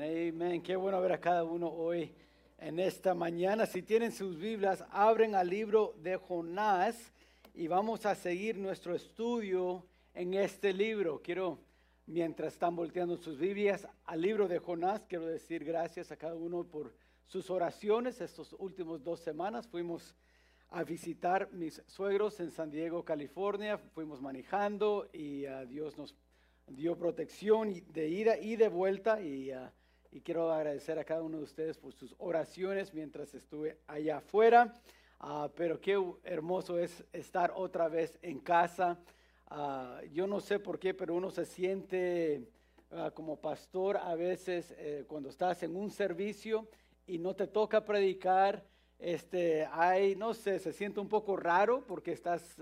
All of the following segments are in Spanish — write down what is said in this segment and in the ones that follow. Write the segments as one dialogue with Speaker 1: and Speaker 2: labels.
Speaker 1: Amén, amén. Qué bueno ver a cada uno hoy en esta mañana. Si tienen sus Biblias, abren al libro de Jonás y vamos a seguir nuestro estudio en este libro. Quiero, mientras están volteando sus Biblias al libro de Jonás, quiero decir gracias a cada uno por sus oraciones. Estas últimas dos semanas fuimos a visitar mis suegros en San Diego, California. Fuimos manejando y uh, Dios nos dio protección de ida y de vuelta y, uh, y, quiero agradecer a cada uno de ustedes por sus oraciones mientras estuve allá afuera. Uh, pero qué hermoso es estar otra vez en casa. Uh, yo no sé por qué, pero uno se siente como pastor a veces eh, cuando estás en un servicio y no te toca predicar. Este, hay, no sé, se siente un poco raro porque estás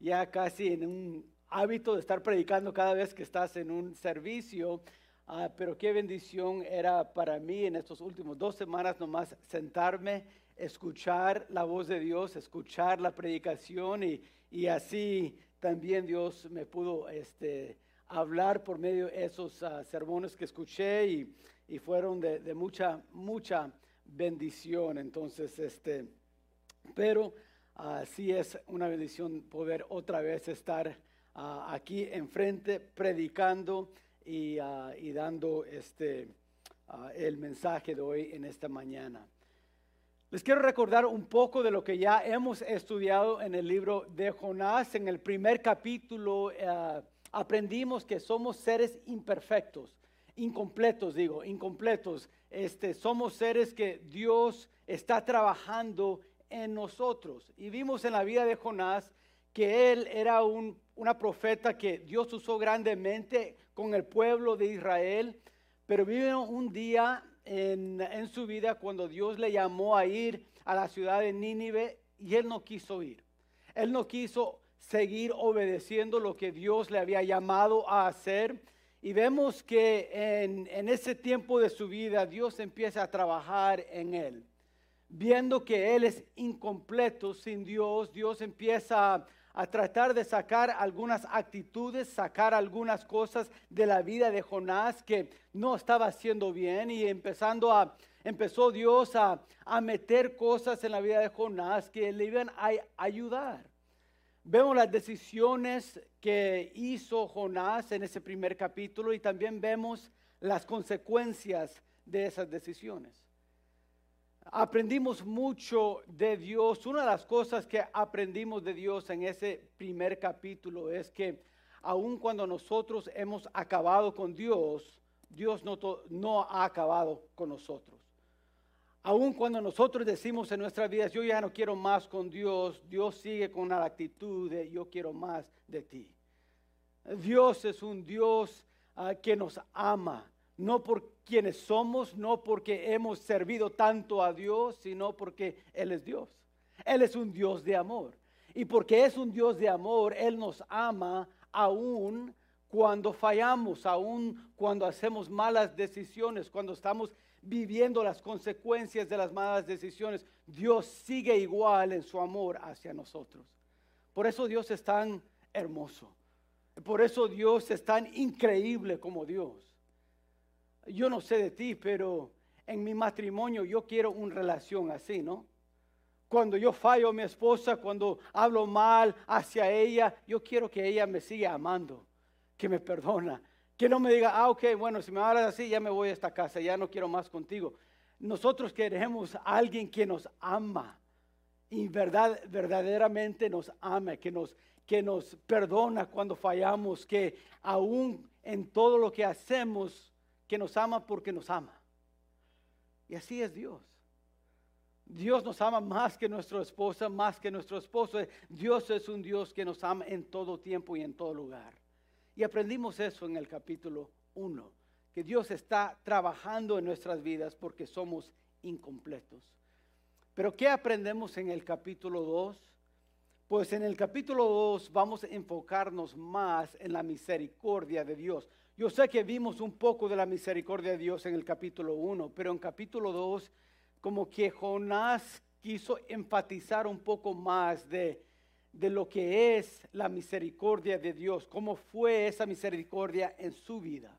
Speaker 1: ya casi en un hábito de estar predicando cada vez que estás en un servicio, uh, pero qué bendición era para mí en estos últimos dos semanas nomás sentarme, escuchar la voz de Dios, escuchar la predicación y, y así también Dios me pudo este, hablar por medio de esos uh, sermones que escuché y, y fueron de, de, mucha, mucha bendición. Entonces, este, pero así uh, es una bendición poder otra vez estar uh, aquí enfrente predicando y, uh, y dando este, uh, el mensaje de hoy en esta mañana. Les quiero recordar un poco de lo que ya hemos estudiado en el libro de Jonás. En el primer capítulo aprendimos que somos seres imperfectos, incompletos, digo, incompletos. Este, somos seres que Dios está trabajando en nosotros. Y vimos en la vida de Jonás que él era un una profeta que Dios usó grandemente con el pueblo de Israel, pero vive un día en, en, su vida cuando Dios le llamó a ir a la ciudad de Nínive y él no quiso ir. Él no quiso seguir obedeciendo lo que Dios le había llamado a hacer. Y vemos que en, en ese tiempo de su vida Dios empieza a trabajar en él. Viendo que él es incompleto sin Dios, Dios empieza a tratar de sacar algunas actitudes, sacar algunas cosas de la vida de Jonás que no estaba haciendo bien y empezando a, empezó Dios a, a meter cosas en la vida de Jonás que le iban a ayudar. Vemos las decisiones que hizo Jonás en ese primer capítulo y también vemos las consecuencias de esas decisiones aprendimos mucho de Dios. Una de las cosas que aprendimos de Dios en ese primer capítulo es que aun cuando nosotros hemos acabado con Dios, Dios no, ha acabado con nosotros. Aun cuando nosotros decimos en nuestras vidas, yo ya no quiero más con Dios, Dios sigue con la actitud de yo quiero más de ti. Dios es un Dios uh, que nos ama no por quienes somos, no porque hemos servido tanto a Dios, sino porque Él es Dios. Él es un Dios de amor. Y porque es un Dios de amor, Él nos ama aún cuando fallamos, aún cuando hacemos malas decisiones, cuando estamos viviendo las consecuencias de las malas decisiones. Dios sigue igual en su amor hacia nosotros. Por eso Dios es tan hermoso. Por eso Dios es tan increíble como Dios yo no sé de ti, pero en mi matrimonio yo quiero una relación así, ¿no? Cuando yo fallo a mi esposa, cuando hablo mal hacia ella, yo quiero que ella me siga amando, que me perdona, que no me diga, ah, ok, bueno, si me hablas así, ya me voy a esta casa, ya no quiero más contigo. Nosotros queremos a alguien que nos ama y verdad, verdaderamente nos ama, que nos, que nos perdona cuando fallamos, que aún en todo lo que hacemos que nos ama porque nos ama. Y así es Dios. Dios nos ama más que nuestra esposa, más que nuestro esposo. Dios es un Dios que nos ama en todo tiempo y en todo lugar. Y aprendimos eso en el capítulo 1, que Dios está trabajando en nuestras vidas porque somos incompletos. Pero ¿qué aprendemos en el capítulo 2? Pues en el capítulo 2 vamos a enfocarnos más en la misericordia de Dios. Yo sé que vimos un poco de la misericordia de Dios en el capítulo 1, pero en capítulo 2 como que Jonás quiso enfatizar un poco más de, de lo que es la misericordia de Dios, cómo fue esa misericordia en su vida.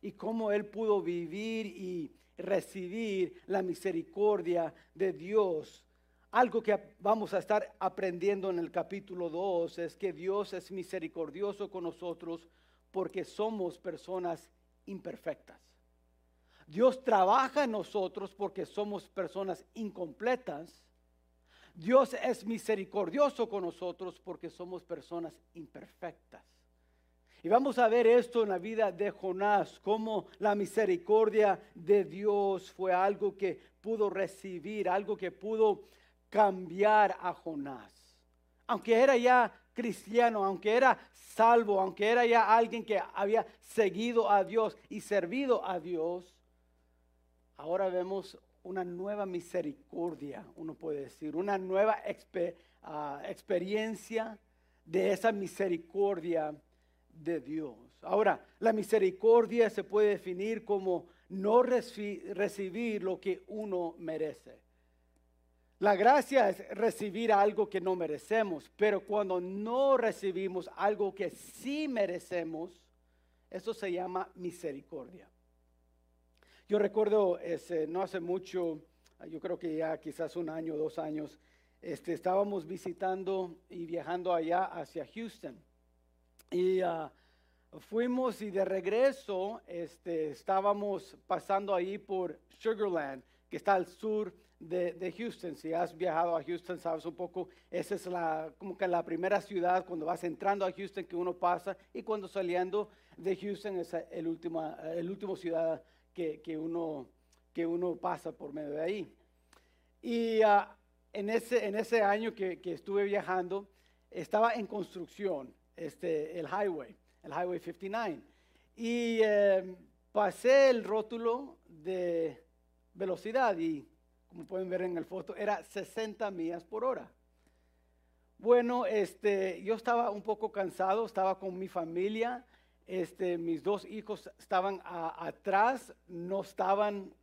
Speaker 1: y cómo él pudo vivir y recibir la misericordia de Dios. Algo que vamos a estar aprendiendo en el capítulo 2 es que Dios es misericordioso con nosotros porque somos personas imperfectas. Dios trabaja en nosotros porque somos personas incompletas. Dios es misericordioso con nosotros porque somos personas imperfectas. Y vamos a ver esto en la vida de Jonás, cómo la misericordia de Dios fue algo que pudo recibir, algo que pudo cambiar a Jonás. Aunque era ya cristiano, aunque era salvo, aunque era ya alguien que había seguido a Dios y servido a Dios, ahora vemos una nueva misericordia, uno puede decir, una nueva ah, experiencia de esa misericordia de Dios. Ahora, la misericordia se puede definir como no recibir lo que uno merece. La gracia es recibir algo que no merecemos, pero cuando no recibimos algo que sí merecemos, eso se llama misericordia. Yo recuerdo, ese, no hace mucho, yo creo que ya quizás un año, dos años, este, estábamos visitando y viajando allá hacia Houston. Y ah, fuimos y de regreso este, estábamos pasando ahí por Sugarland, que está al sur de, Houston. Si has viajado a Houston, sabes un poco, esa es la, como que la primera ciudad cuando vas entrando a Houston que uno pasa y cuando saliendo de Houston es el último, el último ciudad que, que, uno, que uno pasa por medio de ahí. Y ah, en, ese, en ese año que, que estuve viajando, estaba en construcción este, el highway, el highway 59. Y em, pasé el rótulo de velocidad y como pueden ver en el foto, era 60 millas por hora. Bueno, este, yo estaba un poco cansado, estaba con mi familia, este, mis dos hijos estaban atrás, no estaban,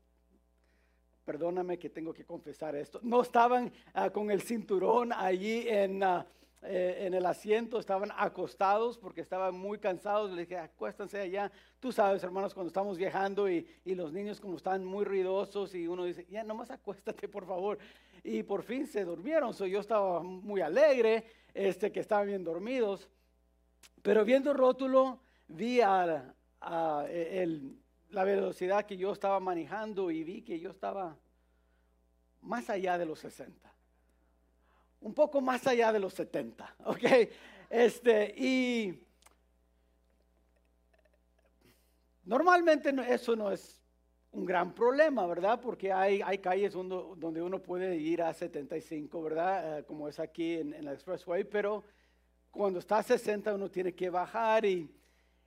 Speaker 1: perdóname que tengo que confesar esto, no estaban ah, con el cinturón allí en... Ah, eh, en el asiento, estaban acostados porque estaban muy cansados. Le dije, acuéstanse allá. Tú sabes, hermanos, cuando estamos viajando y, y los niños como están muy ruidosos y uno dice, ya, nomás acuéstate, por favor. Y por fin se durmieron. yo estaba muy alegre, este, que estaban bien dormidos. Pero viendo el rótulo, vi el, la velocidad que yo estaba manejando y vi que yo estaba más allá de los 60 un poco más allá de los 70, ¿ok? Este, y normalmente eso no es un gran problema, ¿verdad? Porque hay, hay calles donde, uno puede ir a 75, ¿verdad? Eh, como es aquí en, en, la Expressway, pero cuando está a 60 uno tiene que bajar y,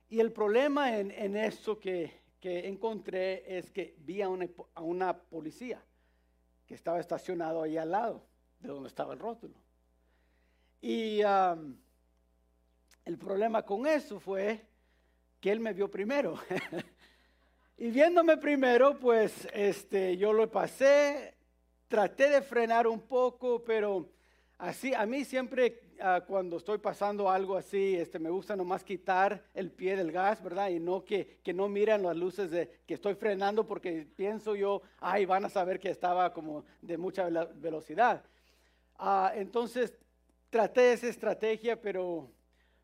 Speaker 1: y el problema en, en que, que, encontré es que vi a una, a una policía que estaba estacionado ahí al lado de donde estaba el rótulo. Y el problema con eso fue que él me vio primero. y viéndome primero, pues este, yo lo pasé, traté de frenar un poco, pero así, a mí siempre ah, cuando estoy pasando algo así, este, me gusta nomás quitar el pie del gas, ¿verdad? Y no que, que no miren las luces de que estoy frenando porque pienso yo, ay, van a saber que estaba como de mucha velocidad. Ah, entonces traté esa estrategia, pero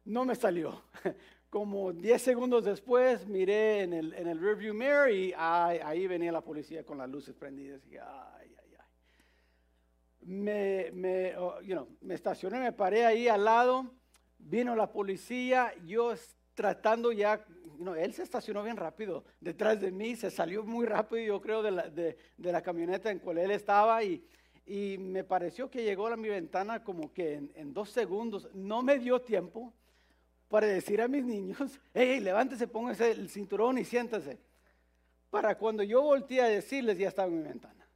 Speaker 1: no me salió. Como 10 segundos después miré en el, en el rearview mirror y ahí venía la policía con las luces prendidas. Y, ay, ay, ay. Me, me, oh, me estacioné, me paré ahí al lado, vino la policía, yo tratando ya, él se estacionó bien rápido detrás de mí, se salió muy rápido, yo creo, de la, de, de la camioneta en cual él estaba y y me pareció que llegó a mi ventana como que en, dos segundos. No me dio tiempo para decir a mis niños, hey, levántese, póngase el cinturón y siéntase. Para cuando yo volteé a decirles, ya estaba en mi ventana.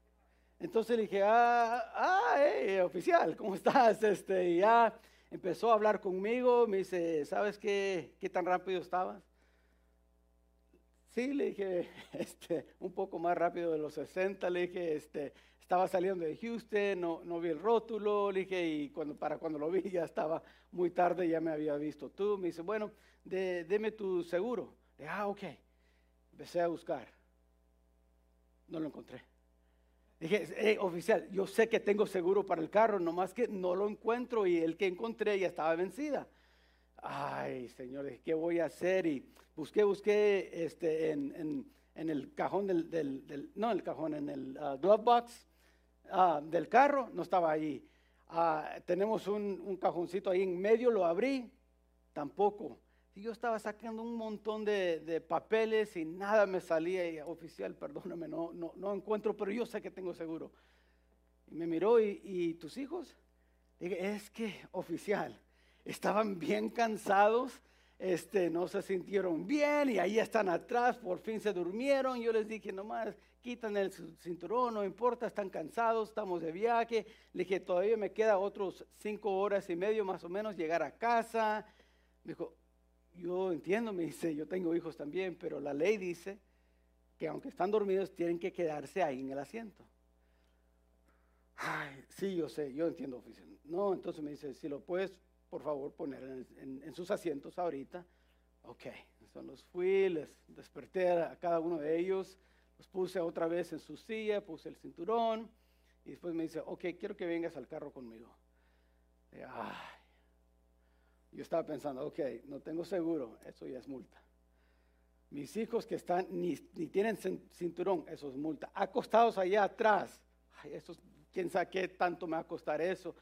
Speaker 1: Entonces le dije, ah, ah hey, oficial, ¿cómo estás? Este, y ya empezó a hablar conmigo, me dice, ¿sabes qué, qué tan rápido estabas? Sí, le dije, este, un poco más rápido de los 60, le dije, este, estaba saliendo de Houston, no, no vi el rótulo, le dije, y cuando, para cuando lo vi ya estaba muy tarde, ya me había visto tú. Me dice, bueno, de, deme tu seguro. Le ah, ok. Empecé a buscar. No lo encontré. Dije, oficial, yo sé que tengo seguro para el carro, nomás que no lo encuentro y el que encontré ya estaba vencida. Ay, señor, ¿qué voy a hacer? Y busqué, busqué este, en, el cajón del, no en el cajón, en el uh, glove box uh, del carro, no estaba ahí. Uh, tenemos un, un cajoncito ahí en medio, lo abrí, tampoco. Y yo estaba sacando un montón de, papeles y nada me salía. Y, oficial, perdóname, no, no, no encuentro, pero yo sé que tengo seguro. Y me miró, ¿y, tus hijos? Dije, es que, oficial, estaban bien cansados, este, no se sintieron bien y ahí están atrás, por fin se durmieron. Yo les dije, nomás, quitan el cinturón, no importa, están cansados, estamos de viaje. Le dije, todavía me queda otros cinco horas y medio más o menos llegar a casa. Me dijo, yo entiendo, me dice, yo tengo hijos también, pero la ley dice que aunque están dormidos tienen que quedarse ahí en el asiento. Ay, sí, yo sé, yo entiendo, oficial. No, entonces me dice, si lo puedes, por favor, poner en, sus asientos ahorita. Ok, entonces los fui, les desperté a cada uno de ellos, los puse otra vez en su silla, puse el cinturón y después me dice, ok, quiero que vengas al carro conmigo. ay, yo estaba pensando, ok, no tengo seguro, eso ya es multa. Mis hijos que están, ni, tienen cinturón, eso es multa. Acostados allá atrás, ay, eso, quién sabe qué tanto me va a costar eso.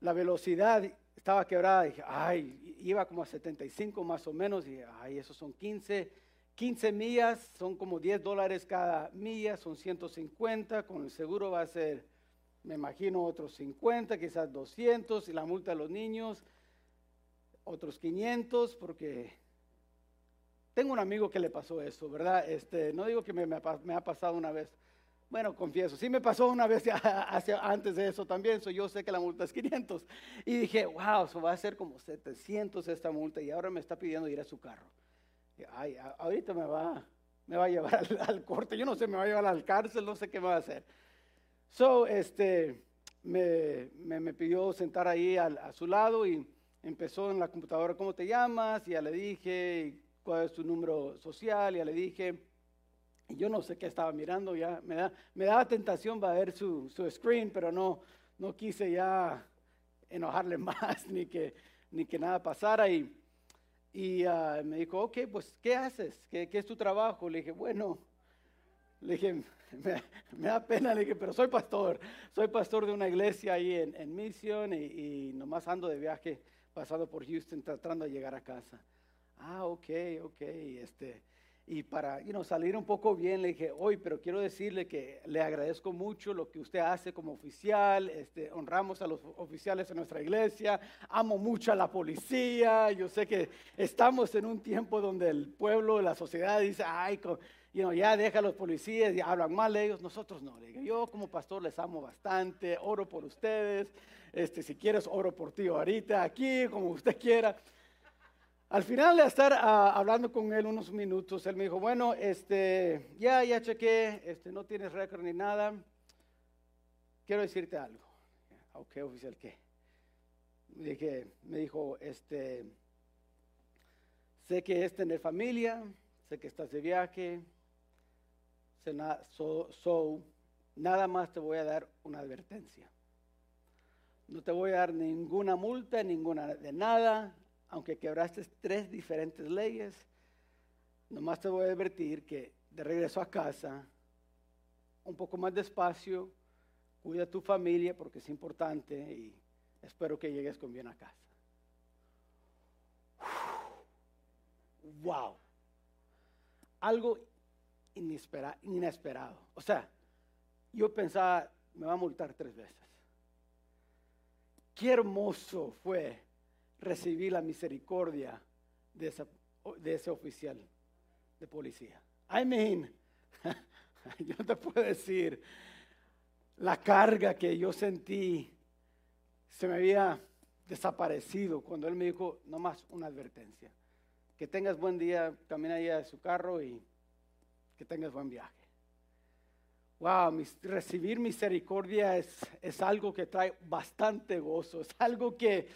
Speaker 1: La velocidad estaba quebrada, dije, ay, iba como a 75 más o menos, y ay, esos son 15, 15 millas, son como 10 dólares cada milla, son 150, con el seguro va a ser, me imagino, otros 50, quizás 200, y la multa de los niños otros 500 porque tengo un amigo que le pasó eso, ¿verdad? Este, no digo que me, ha pasado una vez. Bueno, confieso, sí me pasó una vez hacia, antes de eso también, yo sé que la multa es 500. Y dije, wow, eso va a ser como 700 esta multa y ahora me está pidiendo ir a su carro. Ay, ahorita me va, me va a llevar al, corte, yo no sé, me va a llevar al cárcel, no sé qué va a hacer. So, este, me, me, pidió sentar ahí a su lado y empezó en la computadora, ¿cómo te llamas? Y ya le dije, ¿cuál es tu número social? Ya le dije, y yo no sé qué estaba mirando, ya me, da, me daba tentación para ver su, su screen, pero no, no quise ya enojarle más ni que, ni que nada pasara. Y, y ah, me dijo, ok, pues, ¿qué haces? ¿Qué, ¿Qué, es tu trabajo? Le dije, bueno, le dije, me, da pena, le dije, pero soy pastor, soy pastor de una iglesia ahí en, en Mission y, nomás ando de viaje pasado por Houston tratando de llegar a casa. Ah, ok, ok. Este, y para salir un poco bien, le dije, hoy, pero quiero decirle que le agradezco mucho lo que usted hace como oficial, este, honramos a los oficiales de nuestra iglesia, amo mucho a la policía, yo sé que estamos en un tiempo donde el pueblo, la sociedad dice, ay, ya deja a los policías y hablan mal de ellos, nosotros no, le yo como pastor les amo bastante, oro por ustedes, este, si quieres oro por ti ahorita, aquí, como usted quiera. Al final de estar ah, hablando con él unos minutos, él me dijo, bueno, este, ya, ya chequé, este, no tienes récord ni nada. Quiero decirte algo. Ok, oficial, ¿qué? Dije, me dijo, este, sé que es tener familia, sé que estás de viaje, so, nada más te voy a dar una advertencia. No te voy a dar ninguna multa, ninguna de nada, aunque quebraste tres diferentes leyes. Nomás te voy a advertir que de regreso a casa, un poco más despacio, cuida a tu familia porque es importante y espero que llegues con bien a casa. Wow. Algo inesperado. O sea, yo pensaba, me va a multar tres veces. Qué hermoso fue recibir la misericordia de, de ese oficial de policía. I mean, yo te puedo decir la carga que yo sentí se me había desaparecido cuando él me dijo, no más una advertencia. Que tengas buen día, camina allá de su carro y que tengas buen viaje wow, recibir misericordia es, es algo que trae bastante gozo, es algo que,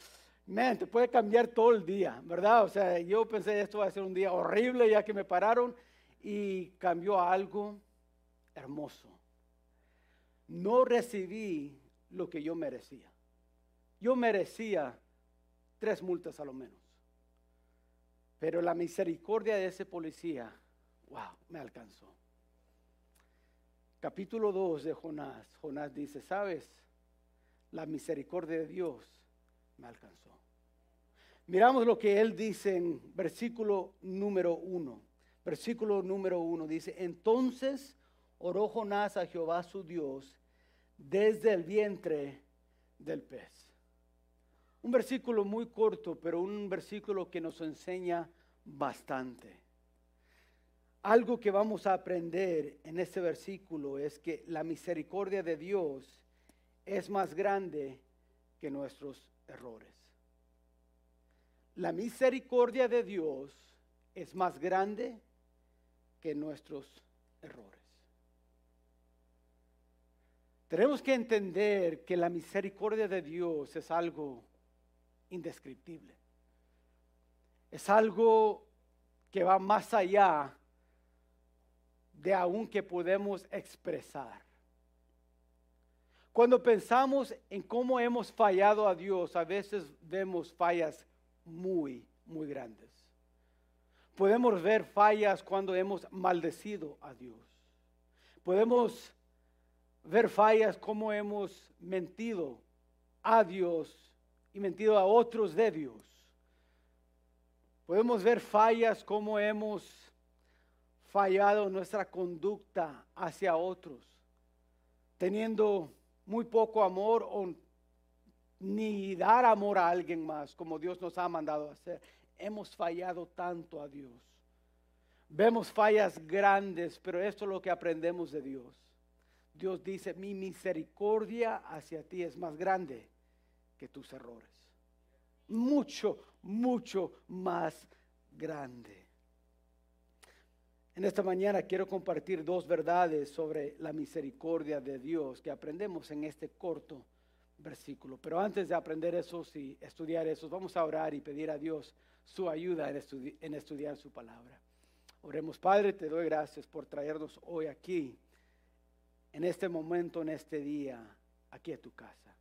Speaker 1: man, te puede cambiar todo el día, ¿verdad? O sea, yo pensé esto va a ser un día horrible ya que me pararon y cambió algo hermoso. No recibí lo que yo merecía. Yo merecía tres multas a lo menos. Pero la misericordia de ese policía, wow, me alcanzó. Capítulo 2 de Jonás. Jonás dice, ¿sabes? La misericordia de Dios me alcanzó. Miramos lo que él dice en versículo número 1. Versículo número 1 dice, entonces oró Jonás a Jehová su Dios desde el vientre del pez. Un versículo muy corto, pero un versículo que nos enseña bastante. Algo que vamos a aprender en este versículo es que la misericordia de Dios es más grande que nuestros errores. La misericordia de Dios es más grande que nuestros errores. Tenemos que entender que la misericordia de Dios es algo indescriptible. Es algo que va más allá de aún que podemos expresar. Cuando pensamos en cómo hemos fallado a Dios, a veces vemos fallas muy, muy grandes. Podemos ver fallas cuando hemos maldecido a Dios. Podemos ver fallas como hemos mentido a Dios y mentido a otros de Dios. Podemos ver fallas como hemos fallado nuestra conducta hacia otros, teniendo muy poco amor o ni dar amor a alguien más como Dios nos ha mandado hacer. Hemos fallado tanto a Dios. Vemos fallas grandes, pero esto es lo que aprendemos de Dios. Dios dice, mi misericordia hacia ti es más grande que tus errores. Mucho, mucho más grande. En esta mañana quiero compartir dos verdades sobre la misericordia de Dios que aprendemos en este corto versículo. Pero antes de aprender eso y estudiar eso, vamos a orar y pedir a Dios su ayuda en, en estudiar su palabra. Oremos, Padre, te doy gracias por traernos hoy aquí, en este momento, en este día, aquí a tu casa.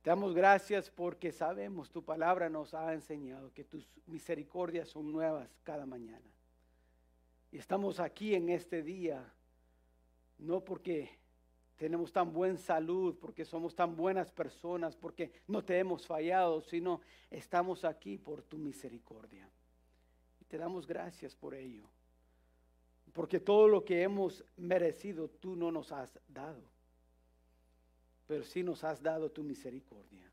Speaker 1: Te damos gracias porque sabemos, tu palabra nos ha enseñado que tus misericordias son nuevas cada mañana. Y estamos aquí en este día, no porque tenemos tan buena salud, porque somos tan buenas personas, porque no te hemos fallado, sino estamos aquí por tu misericordia. Y te damos gracias por ello. Porque todo lo que hemos merecido tú no nos has dado pero sí nos has dado tu misericordia.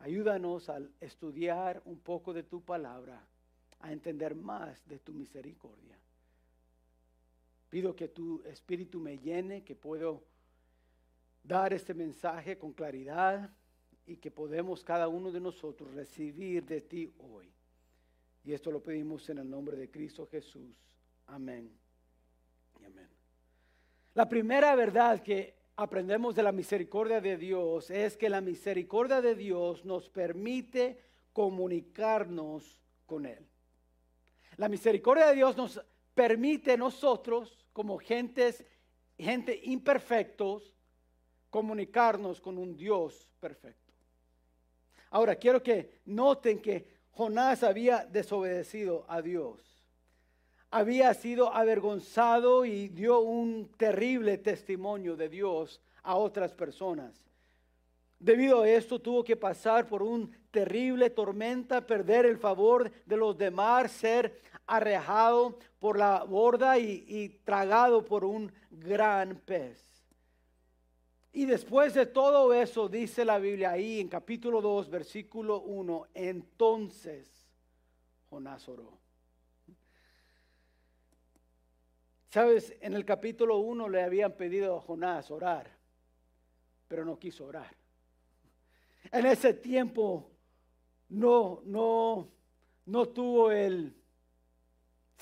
Speaker 1: Ayúdanos al estudiar un poco de tu palabra, a entender más de tu misericordia. Pido que tu espíritu me llene, que puedo dar este mensaje con claridad y que podemos cada uno de nosotros recibir de ti hoy. Y esto lo pedimos en el nombre de Cristo Jesús. Amén. Amén. La primera verdad que aprendemos de la misericordia de Dios es que la misericordia de Dios nos permite comunicarnos con Él. La misericordia de Dios nos permite nosotros, como gentes, gente imperfectos, comunicarnos con un Dios perfecto. Ahora, quiero que noten que Jonás había desobedecido a Dios había sido avergonzado y dio un terrible testimonio de Dios a otras personas. Debido a esto tuvo que pasar por un terrible tormenta, perder el favor de los demás, ser arrejado por la borda y, tragado por un gran pez. Y después de todo eso, dice la Biblia ahí en capítulo 2, versículo 1, entonces Jonás oró. Sabes, en el capítulo 1 le habían pedido a Jonás orar, pero no quiso orar. En ese tiempo no, no, no tuvo el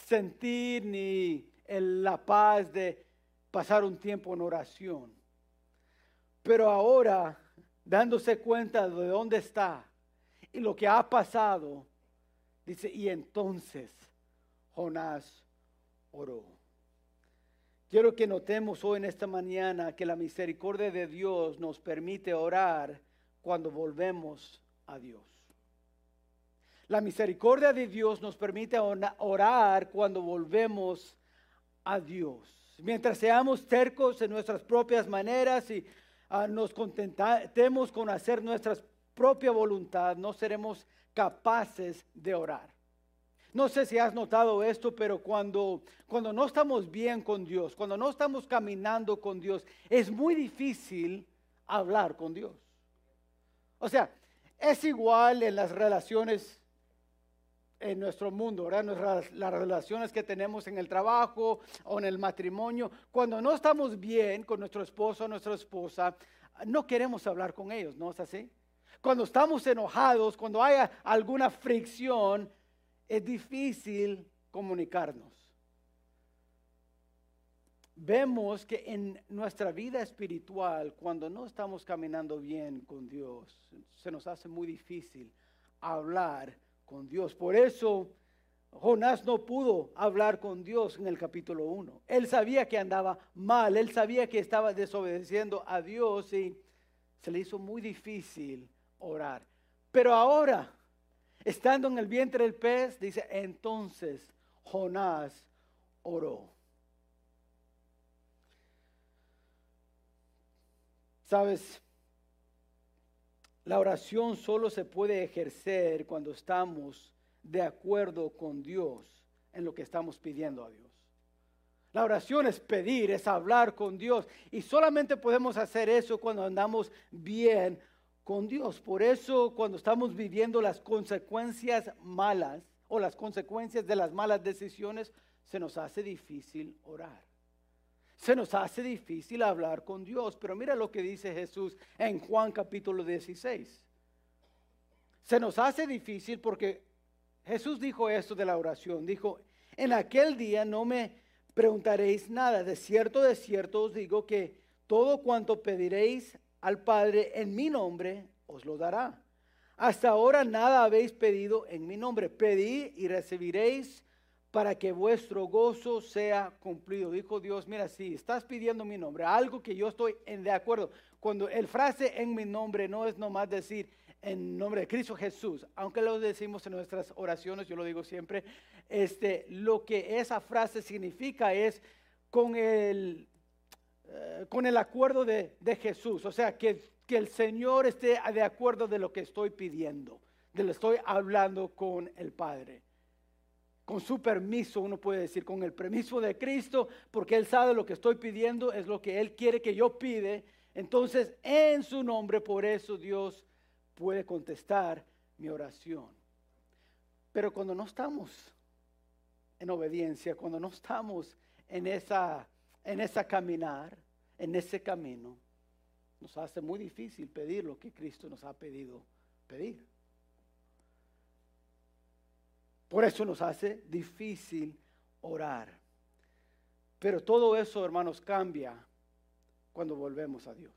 Speaker 1: sentir ni la paz de pasar un tiempo en oración. Pero ahora, dándose cuenta de dónde está y lo que ha pasado, dice, y entonces Jonás oró. Quiero que notemos hoy en esta mañana que la misericordia de Dios nos permite orar cuando volvemos a Dios. La misericordia de Dios nos permite orar cuando volvemos a Dios. Mientras seamos tercos en nuestras propias maneras y ah, nos contentemos con hacer nuestra propia voluntad, no seremos capaces de orar. No sé si has notado esto, pero cuando, cuando no estamos bien con Dios, cuando no estamos caminando con Dios, es muy difícil hablar con Dios. O sea, es igual en las relaciones en nuestro mundo, ¿verdad? las relaciones que tenemos en el trabajo o en el matrimonio. Cuando no estamos bien con nuestro esposo o nuestra esposa, no queremos hablar con ellos, ¿no es así? Cuando estamos enojados, cuando hay alguna fricción, es difícil comunicarnos. Vemos que en nuestra vida espiritual, cuando no estamos caminando bien con Dios, se nos hace muy difícil hablar con Dios. Por eso Jonás no pudo hablar con Dios en el capítulo 1. Él sabía que andaba mal, él sabía que estaba desobedeciendo a Dios y se le hizo muy difícil orar. Pero ahora, estando en el vientre del pez, dice, entonces Jonás oró. Sabes, la oración solo se puede ejercer cuando estamos de acuerdo con Dios en lo que estamos pidiendo a Dios. La oración es pedir, es hablar con Dios. Y solamente podemos hacer eso cuando andamos bien con Dios. Por eso cuando estamos viviendo las consecuencias malas o las consecuencias de las malas decisiones, se nos hace difícil orar se nos hace difícil hablar con Dios. Pero mira lo que dice Jesús en Juan capítulo 16. Se nos hace difícil porque Jesús dijo esto de la oración. Dijo, en aquel día no me preguntaréis nada. De cierto, de cierto os digo que todo cuanto pediréis al Padre en mi nombre, os lo dará. Hasta ahora nada habéis pedido en mi nombre. Pedid y recibiréis para que vuestro gozo sea cumplido. Dijo Dios, mira, si estás pidiendo mi nombre, algo que yo estoy en de acuerdo, cuando el frase en mi nombre no es nomás decir en nombre de Cristo Jesús, aunque lo decimos en nuestras oraciones, yo lo digo siempre, este, lo que esa frase significa es con el, eh, con el acuerdo de, de Jesús, o sea, que, que el Señor esté de acuerdo de lo que estoy pidiendo, de lo que estoy hablando con el Padre con su permiso, uno puede decir, con el permiso de Cristo, porque Él sabe lo que estoy pidiendo, es lo que Él quiere que yo pide. Entonces, en su nombre, por eso Dios puede contestar mi oración. Pero cuando no estamos en obediencia, cuando no estamos en esa, en esa caminar, en ese camino, nos hace muy difícil pedir lo que Cristo nos ha pedido pedir. Por eso nos hace difícil orar. Pero todo eso, hermanos, cambia cuando volvemos a Dios.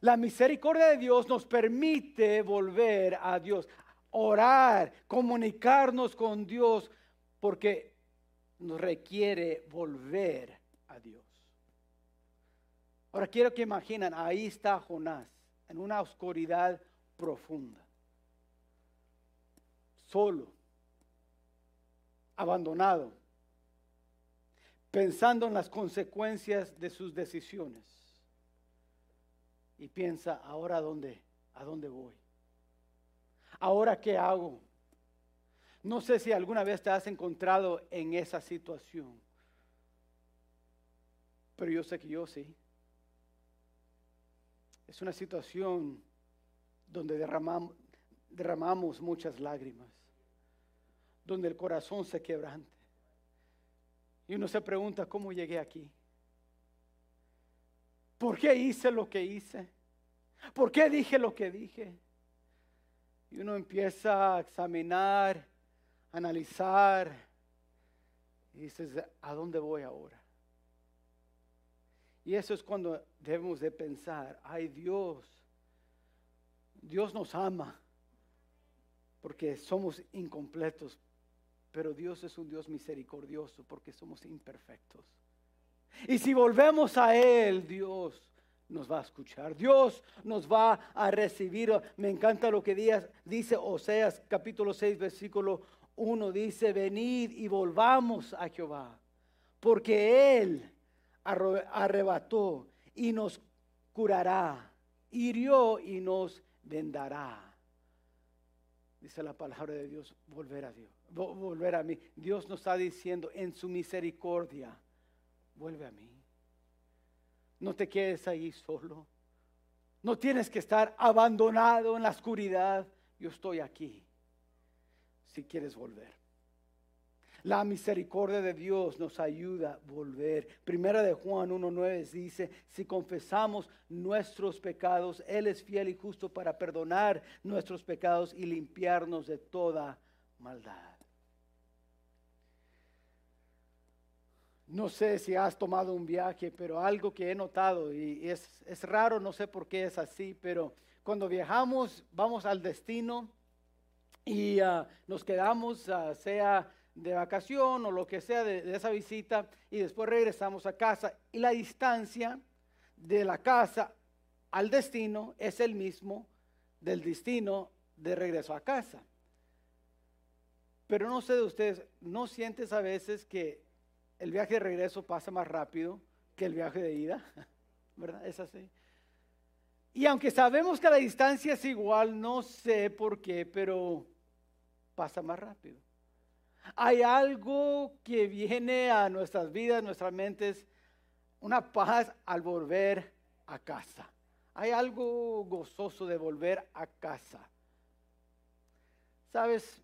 Speaker 1: La misericordia de Dios nos permite volver a Dios, orar, comunicarnos con Dios, porque nos requiere volver a Dios. Ahora quiero que imaginen, ahí está Jonás, en una oscuridad profunda solo, abandonado, pensando en las consecuencias de sus decisiones. Y piensa, ahora dónde, a dónde voy. Ahora qué hago. No sé si alguna vez te has encontrado en esa situación, pero yo sé que yo sí. Es una situación donde derramamos, derramamos muchas lágrimas donde el corazón se quebrante. Y uno se pregunta, ¿cómo llegué aquí? ¿Por qué hice lo que hice? ¿Por qué dije lo que dije? Y uno empieza a examinar, analizar, y dices, ¿a dónde voy ahora? Y eso es cuando debemos de pensar, ay Dios, Dios nos ama porque somos incompletos Pero Dios es un Dios misericordioso porque somos imperfectos. Y si volvemos a Él, Dios nos va a escuchar. Dios nos va a recibir. Me encanta lo que dice Oseas capítulo 6, versículo 1. Dice, venid y volvamos a Jehová, porque Él arrebató y nos curará, hirió y nos vendará. Dice la palabra de Dios, volver a Dios, volver a mí. Dios nos está diciendo en su misericordia, vuelve a mí. No te quedes ahí solo. No tienes que estar abandonado en la oscuridad. Yo estoy aquí si quieres volver. La misericordia de Dios nos ayuda a volver. Primera de Juan 1.9 dice, si confesamos nuestros pecados, Él es fiel y justo para perdonar nuestros pecados y limpiarnos de toda maldad. No sé si has tomado un viaje, pero algo que he notado, y es, es raro, no sé por qué es así, pero cuando viajamos, vamos al destino y ah, nos quedamos, uh, sea de vacación o lo que sea de, esa visita y después regresamos a casa y la distancia de la casa al destino es el mismo del destino de regreso a casa. Pero no sé de ustedes, ¿no sientes a veces que el viaje de regreso pasa más rápido que el viaje de ida? ¿Verdad? Es así. Y aunque sabemos que la distancia es igual, no sé por qué, pero pasa más rápido. Hay algo que viene a nuestras vidas, nuestras mentes, una paz al volver a casa. Hay algo gozoso de volver a casa. Sabes,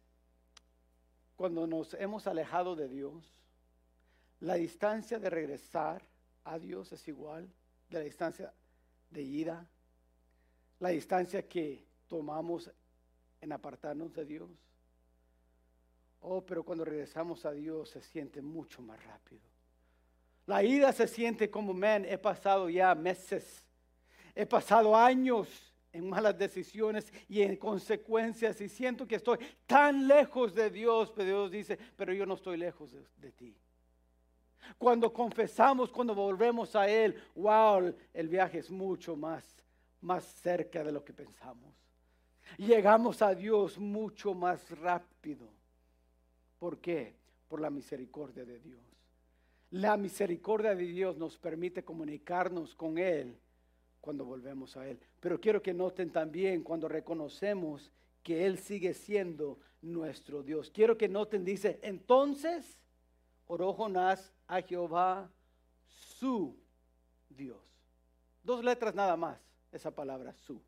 Speaker 1: cuando nos hemos alejado de Dios, la distancia de regresar a Dios es igual de la distancia de ida, la distancia que tomamos en apartarnos de Dios. Oh, pero cuando regresamos a Dios se siente mucho más rápido. La ida se siente como, man, he pasado ya meses, he pasado años en malas decisiones y en consecuencias y siento que estoy tan lejos de Dios, pero Dios dice, pero yo no estoy lejos de, de ti. Cuando confesamos, cuando volvemos a Él, wow, el viaje es mucho más, más cerca de lo que pensamos. Llegamos a Dios mucho más rápido. ¿Por qué? Por la misericordia de Dios. La misericordia de Dios nos permite comunicarnos con Él cuando volvemos a Él. Pero quiero que noten también cuando reconocemos que Él sigue siendo nuestro Dios. Quiero que noten, dice, entonces oró Jonás a Jehová su Dios. Dos letras nada más, esa palabra su.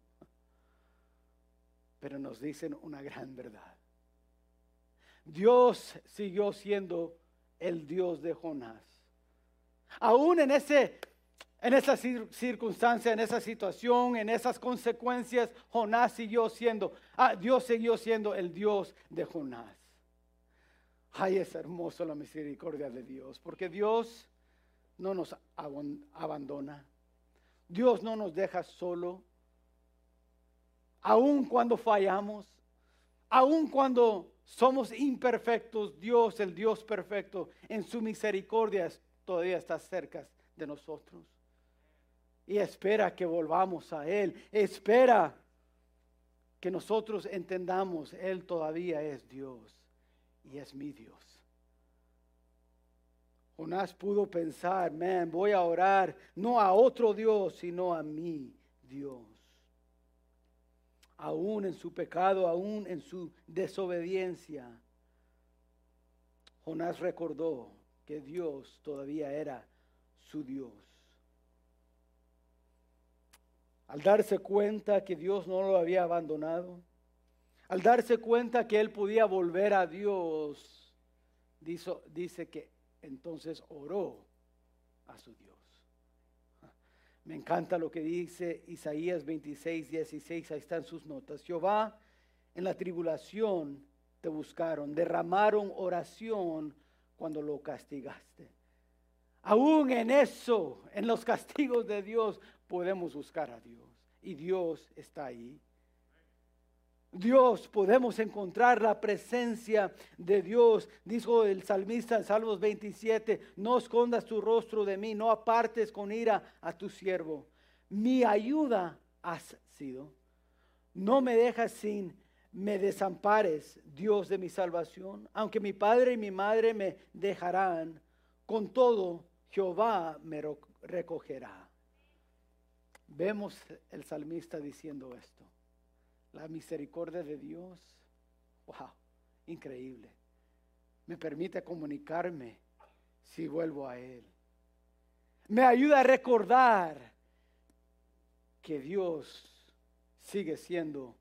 Speaker 1: Pero nos dicen una gran verdad. Dios siguió siendo el Dios de Jonás. Aún en, ese, en esa circunstancia, en esa situación, en esas consecuencias, Jonás siguió siendo, ah, Dios siguió siendo el Dios de Jonás. Ay, es hermoso la misericordia de Dios, porque Dios no nos abandona. Dios no nos deja solo. Aun cuando fallamos, aun cuando somos imperfectos, Dios, el Dios perfecto, en su misericordia todavía está cerca de nosotros. Y espera que volvamos a Él. Espera que nosotros entendamos, Él todavía es Dios y es mi Dios. Jonás pudo pensar, man, voy a orar no a otro Dios, sino a mi Dios aún en su pecado, aún en su desobediencia, Jonás recordó que Dios todavía era su Dios. Al darse cuenta que Dios no lo había abandonado, al darse cuenta que él podía volver a Dios, dice, dice que entonces oró a su Dios. Me encanta lo que dice Isaías 26, 16, ahí están sus notas. Jehová, en la tribulación te buscaron, derramaron oración cuando lo castigaste. Aún en eso, en los castigos de Dios, podemos buscar a Dios. Y Dios está ahí. Dios, podemos encontrar la presencia de Dios. Dijo el salmista en Salmos 27, no escondas tu rostro de mí, no apartes con ira a tu siervo. Mi ayuda has sido. No me dejas sin, me desampares, Dios de mi salvación. Aunque mi padre y mi madre me dejarán, con todo Jehová me recogerá. Vemos el salmista diciendo esto. La misericordia de Dios, wow, increíble. Me permite comunicarme si vuelvo a Él. Me ayuda a recordar que Dios sigue siendo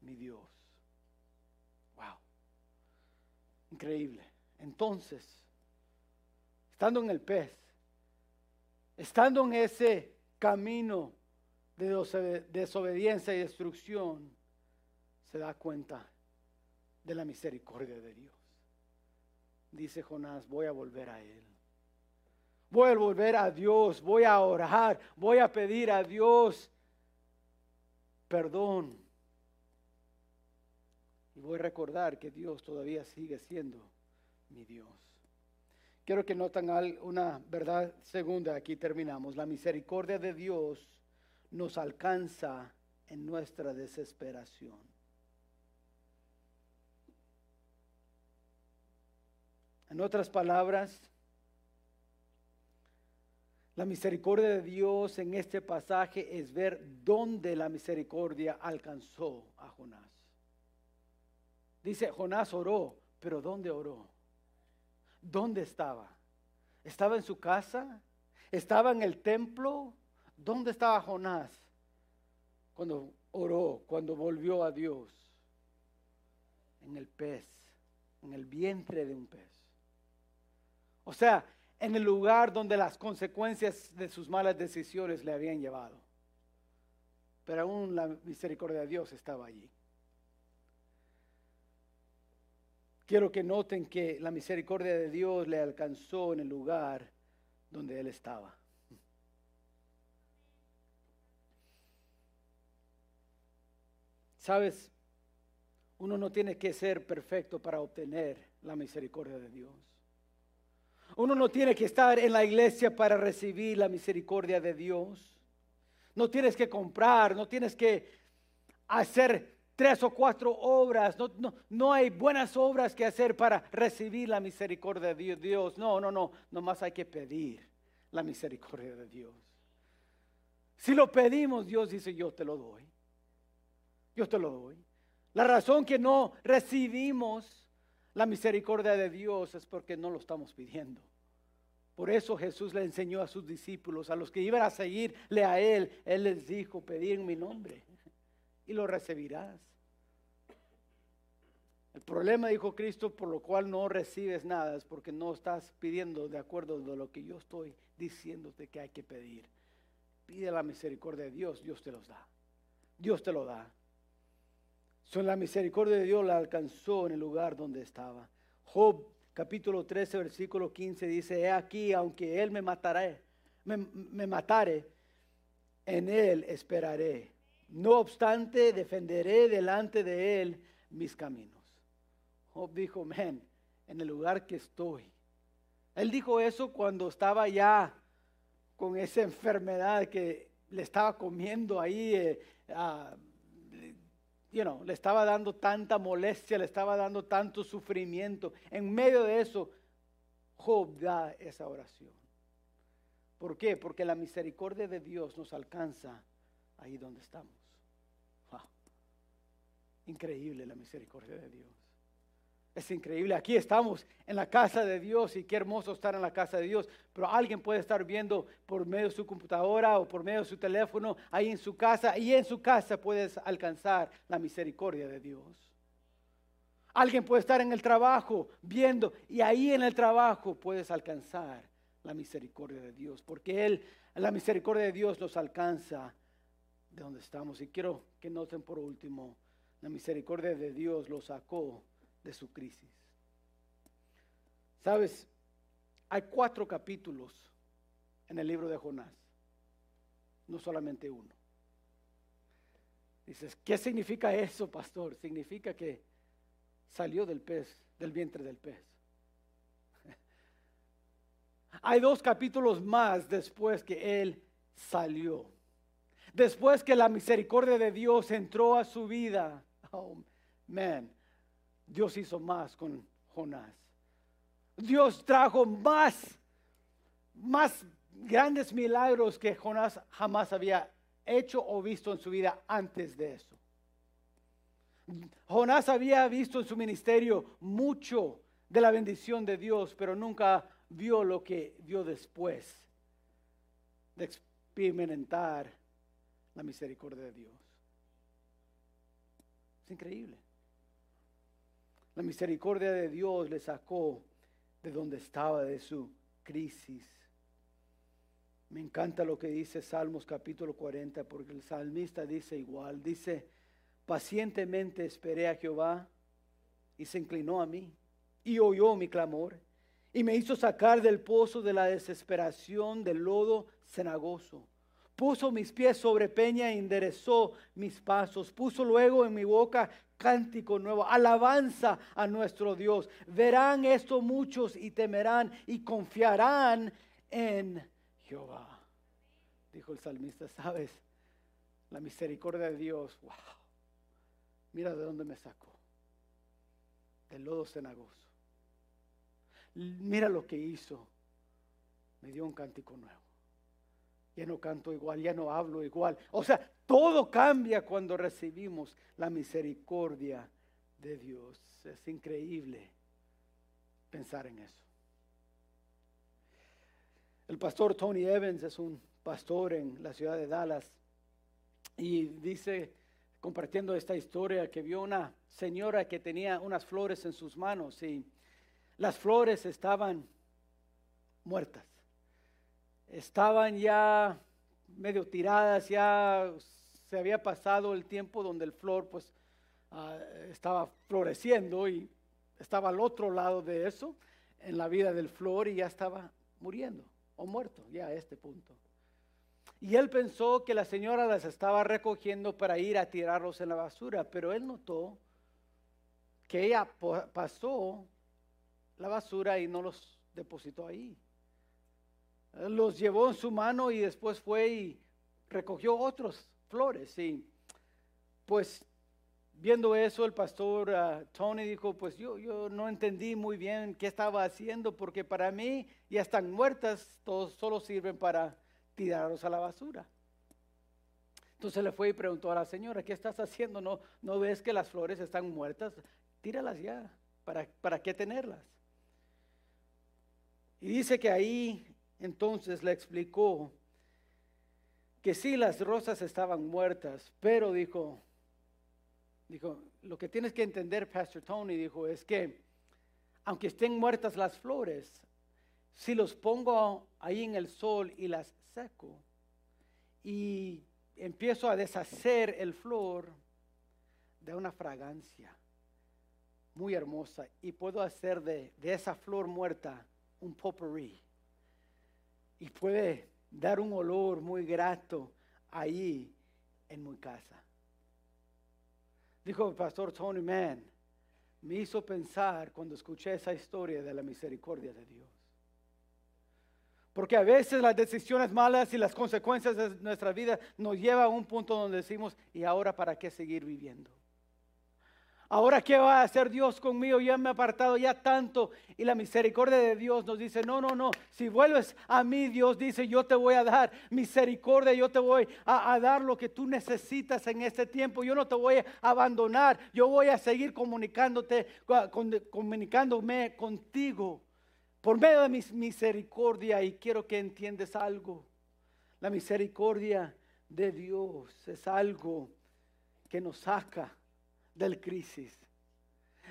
Speaker 1: mi Dios. Wow, increíble. Entonces, estando en el pez, estando en ese camino de desobediencia y destrucción, se da cuenta de la misericordia de Dios. Dice Jonás, voy a volver a Él. Voy a volver a Dios, voy a orar, voy a pedir a Dios perdón. Y voy a recordar que Dios todavía sigue siendo mi Dios. Quiero que noten una verdad segunda, aquí terminamos. La misericordia de Dios nos alcanza en nuestra desesperación. En otras palabras, la misericordia de Dios en este pasaje es ver dónde la misericordia alcanzó a Jonás. Dice, Jonás oró, pero ¿dónde oró? ¿Dónde estaba? ¿Estaba en su casa? ¿Estaba en el templo? ¿Dónde estaba Jonás cuando oró, cuando volvió a Dios? En el pez, en el vientre de un pez. O sea, en el lugar donde las consecuencias de sus malas decisiones le habían llevado. Pero aún la misericordia de Dios estaba allí. Quiero que noten que la misericordia de Dios le alcanzó en el lugar donde él estaba. Sabes, uno no tiene que ser perfecto para obtener la misericordia de Dios. Uno no tiene que estar en la iglesia para recibir la misericordia de Dios. No tienes que comprar, no tienes que hacer tres o cuatro obras. No, no, hay buenas obras que hacer para recibir la misericordia de Dios. No, no, no. Nomás hay que pedir la misericordia de Dios. Si lo pedimos, Dios dice, yo te lo doy. Yo te lo doy. La razón que no recibimos la misericordia de Dios es porque no lo estamos pidiendo. Por eso Jesús le enseñó a sus discípulos, a los que iban a seguirle a Él, Él les dijo, pedid en mi nombre y lo recibirás. El problema, dijo Cristo, por lo cual no recibes nada es porque no estás pidiendo de acuerdo a lo que yo estoy diciéndote que hay que pedir. Pide la misericordia de Dios, Dios te los da. Dios te lo da. Son la misericordia de Dios la alcanzó en el lugar donde estaba. Job capítulo 13, versículo 15 dice, he aquí, aunque él me matará, me, me matare, en él esperaré. No obstante, defenderé delante de él mis caminos. Job dijo, men, en el lugar que estoy. Él dijo eso cuando estaba ya con esa enfermedad que le estaba comiendo ahí eh, le estaba dando tanta molestia, le estaba dando tanto sufrimiento. En medio de eso, Job da esa oración. ¿Por qué? Porque la misericordia de Dios nos alcanza ahí donde estamos. Increíble la misericordia de Dios. Es increíble. Aquí estamos en la casa de Dios y qué hermoso estar en la casa de Dios. Pero alguien puede estar viendo por medio de su computadora o por medio de su teléfono ahí en su casa y en su casa puedes alcanzar la misericordia de Dios. Alguien puede estar en el trabajo viendo y ahí en el trabajo puedes alcanzar la misericordia de Dios. Porque Él, la misericordia de Dios nos alcanza de donde estamos. Y quiero que noten por último, la misericordia de Dios lo sacó de su crisis. Sabes, hay cuatro capítulos en el libro de Jonás, no solamente uno. Dices, ¿qué significa eso, pastor? Significa que salió del pez, del vientre del pez. Hay dos capítulos más después que él salió. Después que la misericordia de Dios entró a su vida. Oh, man. Dios hizo más con Jonás. Dios trajo más, más grandes milagros que Jonás jamás había hecho o visto en su vida antes de eso. Jonás había visto en su ministerio mucho de la bendición de Dios, pero nunca vio lo que vio después de experimentar la misericordia de Dios. Es increíble. La misericordia de Dios le sacó de donde estaba, de su crisis. Me encanta lo que dice Salmos capítulo 40, porque el salmista dice igual, dice, pacientemente esperé a Jehová y se inclinó a mí y oyó mi clamor y me hizo sacar del pozo de la desesperación, del lodo cenagoso puso mis pies sobre peña e enderezó mis pasos, puso luego en mi boca cántico nuevo, alabanza a nuestro Dios. Verán esto muchos y temerán y confiarán en Jehová. Dijo el salmista, ¿sabes? La misericordia de Dios, wow. Mira de dónde me sacó. Del lodo cenagoso. Mira lo que hizo. Me dio un cántico nuevo ya no canto igual, ya no hablo igual. O sea, todo cambia cuando recibimos la misericordia de Dios. Es increíble pensar en eso. El pastor Tony Evans es un pastor en la ciudad de Dallas y dice, compartiendo esta historia, que vio una señora que tenía unas flores en sus manos y las flores estaban muertas estaban ya medio tiradas, ya se había pasado el tiempo donde el flor pues ah, estaba floreciendo y estaba al otro lado de eso, en la vida del flor y ya estaba muriendo o muerto ya a este punto. Y él pensó que la señora las estaba recogiendo para ir a tirarlos en la basura, pero él notó que ella pasó la basura y no los depositó ahí los llevó en su mano y después fue y recogió otros flores. Y pues viendo eso, el pastor ah, Tony dijo, pues yo, yo no entendí muy bien qué estaba haciendo, porque para mí ya están muertas, todos solo sirven para tirarlos a la basura. Entonces le fue y preguntó a la señora, ¿qué estás haciendo? ¿No, no ves que las flores están muertas? Tíralas ya, ¿para, para qué tenerlas? Y dice que ahí entonces le explicó que sí, las rosas estaban muertas, pero dijo, dijo, lo que tienes que entender, Pastor Tony, dijo, es que aunque estén muertas las flores, si los pongo ahí en el sol y las seco y empiezo a deshacer el flor, de una fragancia muy hermosa y puedo hacer de, de esa flor muerta un potpourri y puede dar un olor muy grato ahí en mi casa. Dijo el pastor Tony Mann, me hizo pensar cuando escuché esa historia de la misericordia de Dios. Porque a veces las decisiones malas y las consecuencias de nuestra vida nos llevan a un punto donde decimos, ¿y ahora para qué seguir viviendo? Ahora, ¿qué va a hacer Dios conmigo? Ya me he apartado ya tanto. Y la misericordia de Dios nos dice, no, no, no. Si vuelves a mí, Dios dice, yo te voy a dar misericordia, yo te voy a, dar lo que tú necesitas en este tiempo. Yo no te voy a abandonar. Yo voy a seguir comunicándote, comunicándome contigo por medio de mi misericordia. Y quiero que entiendas algo. La misericordia de Dios es algo que nos saca del crisis.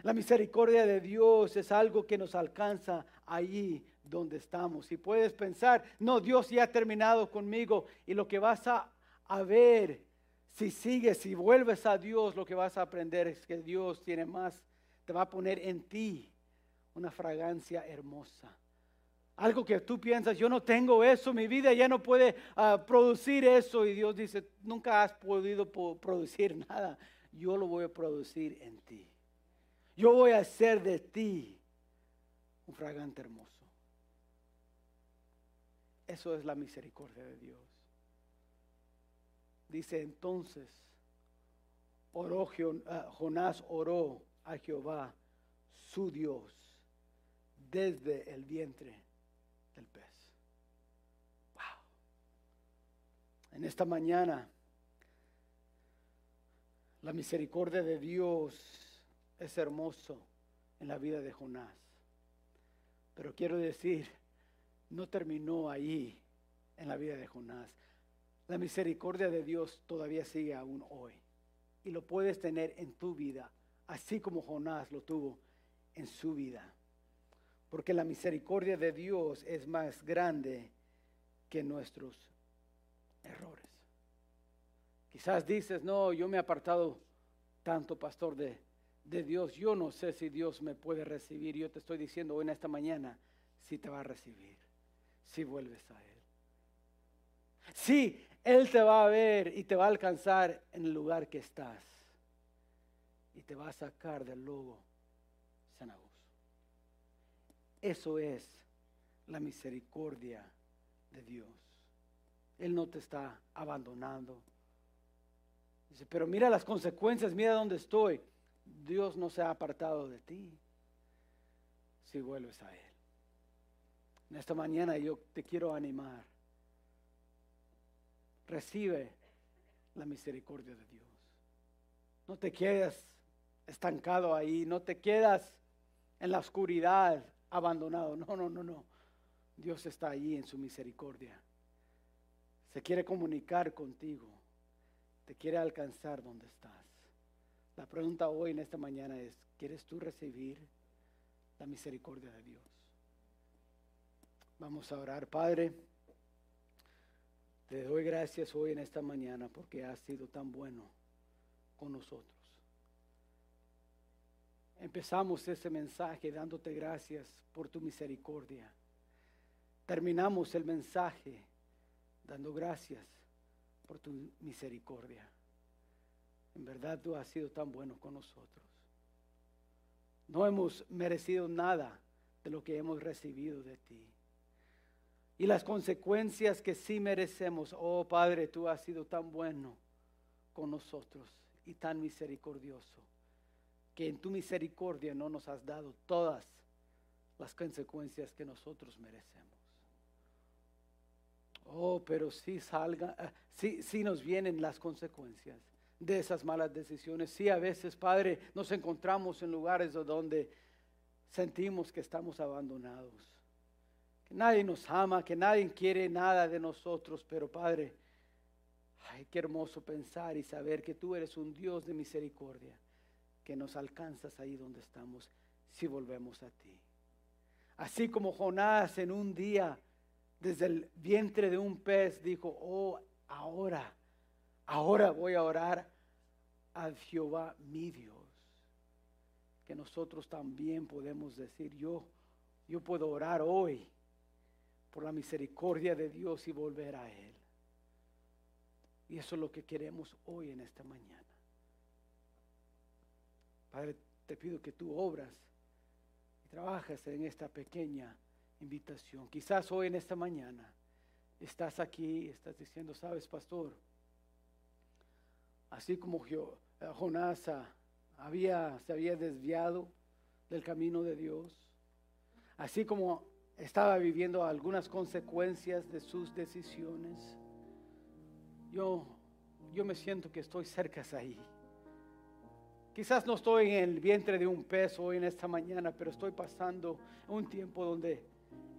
Speaker 1: La misericordia de Dios es algo que nos alcanza allí donde estamos. Y puedes pensar, no, Dios ya ha terminado conmigo y lo que vas a, ver si sigues, si vuelves a Dios, lo que vas a aprender es que Dios tiene más, te va a poner en ti una fragancia hermosa, Algo que tú piensas, yo no tengo eso, mi vida ya no puede ah, producir eso. Y Dios dice, nunca has podido producir nada. Yo lo voy a producir en ti. Yo voy a hacer de ti un fragante hermoso. Eso es la misericordia de Dios. Dice entonces, oró ah, Jonás oró a Jehová, su Dios, desde el vientre del pez. Wow. En esta mañana, la misericordia de Dios es hermoso en la vida de Jonás. Pero quiero decir, no terminó ahí en la vida de Jonás. La misericordia de Dios todavía sigue aún hoy. Y lo puedes tener en tu vida, así como Jonás lo tuvo en su vida porque la misericordia de Dios es más grande que nuestros errores. Quizás dices, no, yo me he apartado tanto, pastor, de, de Dios. Yo no sé si Dios me puede recibir. Yo te estoy diciendo hoy en esta mañana, si te va a recibir, si vuelves a Él. Sí, Él te va a ver y te va a alcanzar en el lugar que estás. Y te va a sacar del lobo eso es la misericordia de Dios. Él no te está abandonando. Dice, pero mira las consecuencias, mira dónde estoy. Dios no se ha apartado de ti si vuelves a Él. En esta mañana yo te quiero animar. Recibe la misericordia de Dios. No te quedas estancado ahí, no te quedas en la oscuridad abandonado. No, no, no, no. Dios está allí en su misericordia. Se quiere comunicar contigo. Te quiere alcanzar donde estás. La pregunta hoy en esta mañana es, ¿quieres tú recibir la misericordia de Dios? Vamos a orar, Padre. Te doy gracias hoy en esta mañana porque has sido tan bueno con nosotros. Empezamos ese mensaje dándote gracias por tu misericordia. Terminamos el mensaje dando gracias por tu misericordia. En verdad tú has sido tan bueno con nosotros. No hemos merecido nada de lo que hemos recibido de ti. Y las consecuencias que sí merecemos, oh Padre, tú has sido tan bueno con nosotros y tan misericordioso que en tu misericordia no nos has dado todas las consecuencias que nosotros merecemos. Oh, pero si salga, si, ah, nos vienen las consecuencias de esas malas decisiones. Sí, a veces, Padre, nos encontramos en lugares donde sentimos que estamos abandonados, que nadie nos ama, que nadie quiere nada de nosotros, pero Padre, ay, qué hermoso pensar y saber que tú eres un Dios de misericordia que nos alcanzas ahí donde estamos si volvemos a ti. Así como Jonás en un día desde el vientre de un pez dijo, oh, ahora, ahora voy a orar a Jehová mi Dios. Que nosotros también podemos decir, yo, yo puedo orar hoy por la misericordia de Dios y volver a Él. Y eso es lo que queremos hoy en esta mañana. Padre, te pido que tú obras y trabajes en esta pequeña invitación. Quizás hoy en esta mañana estás aquí, estás diciendo, sabes, pastor, así como eh, Jonás había, se había desviado del camino de Dios, así como estaba viviendo algunas consecuencias de sus decisiones, yo, yo me siento que estoy cerca de ahí. Quizás no estoy en el vientre de un pez hoy en esta mañana, pero estoy pasando un tiempo donde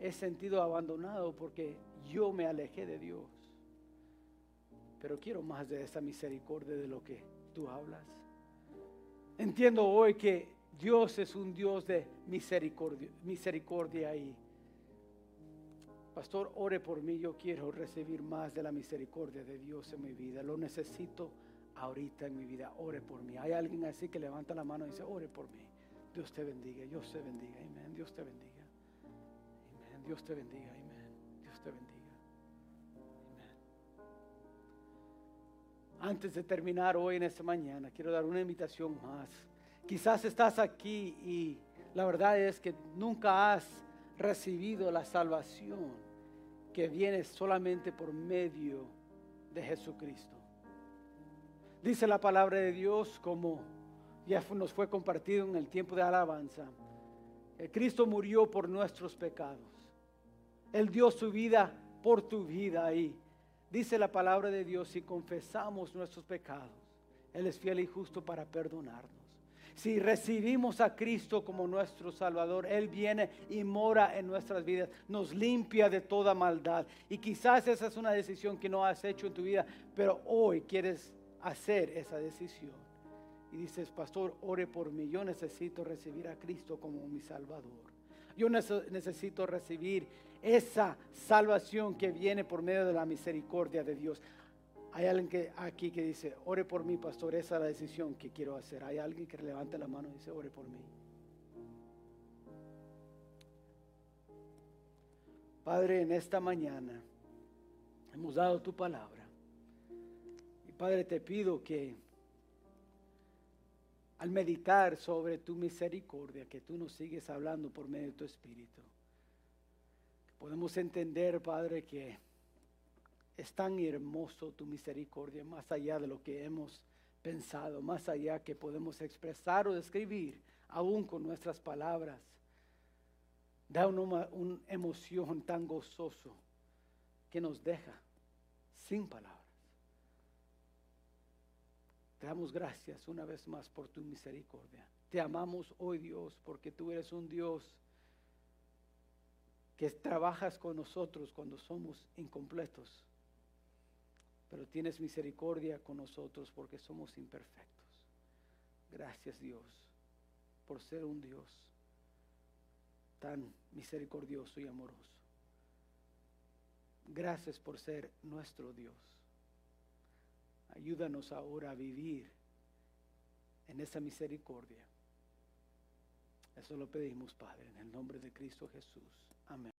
Speaker 1: he sentido abandonado porque yo me alejé de Dios. Pero quiero más de esa misericordia de lo que tú hablas. Entiendo hoy que Dios es un Dios de misericordia, misericordia y Pastor, ore por mí. Yo quiero recibir más de la misericordia de Dios en mi vida. Lo necesito ahorita en mi vida. Ore por mí. Hay alguien así que levanta la mano y dice, ore por mí. Dios te bendiga, Dios te bendiga. Amén. Dios te bendiga. Dios te bendiga, amén. Dios te bendiga. Amén. Antes de terminar hoy en esta mañana, quiero dar una invitación más. Quizás estás aquí y la verdad es que nunca has recibido la salvación que viene solamente por medio de Jesucristo. Dice la palabra de Dios como ya nos fue compartido en el tiempo de alabanza. El Cristo murió por nuestros pecados. Él dio su vida por tu vida y dice la palabra de Dios si confesamos nuestros pecados, Él es fiel y justo para perdonarnos. Si recibimos a Cristo como nuestro Salvador, Él viene y mora en nuestras vidas, nos limpia de toda maldad. Y quizás esa es una decisión que no has hecho en tu vida, pero hoy quieres hacer esa decisión. Y dices, pastor, ore por mí, yo necesito recibir a Cristo como mi Salvador. Yo necesito recibir esa salvación que viene por medio de la misericordia de Dios. Hay alguien aquí que dice, ore por mí, pastor, esa es la decisión que quiero hacer. Hay alguien que levante la mano y dice, ore por mí. Padre, en esta mañana hemos dado tu palabra. Y Padre, te pido que al meditar sobre tu misericordia, que tú nos sigues hablando por medio de tu Espíritu. Podemos entender, Padre, que es tan hermoso tu misericordia, más allá de lo que hemos pensado, más allá que podemos expresar o describir, aún con nuestras palabras. Da una, emoción tan gozoso que nos deja sin palabras. Te damos gracias una vez más por tu misericordia. Te amamos hoy Dios porque tú eres un Dios que trabajas con nosotros cuando somos incompletos. Pero tienes misericordia con nosotros porque somos imperfectos. Gracias Dios por ser un Dios tan misericordioso y amoroso. Gracias por ser nuestro Dios. Ayúdanos ahora a vivir en esa misericordia. Eso lo pedimos, Padre, en el nombre de Cristo Jesús. Amén.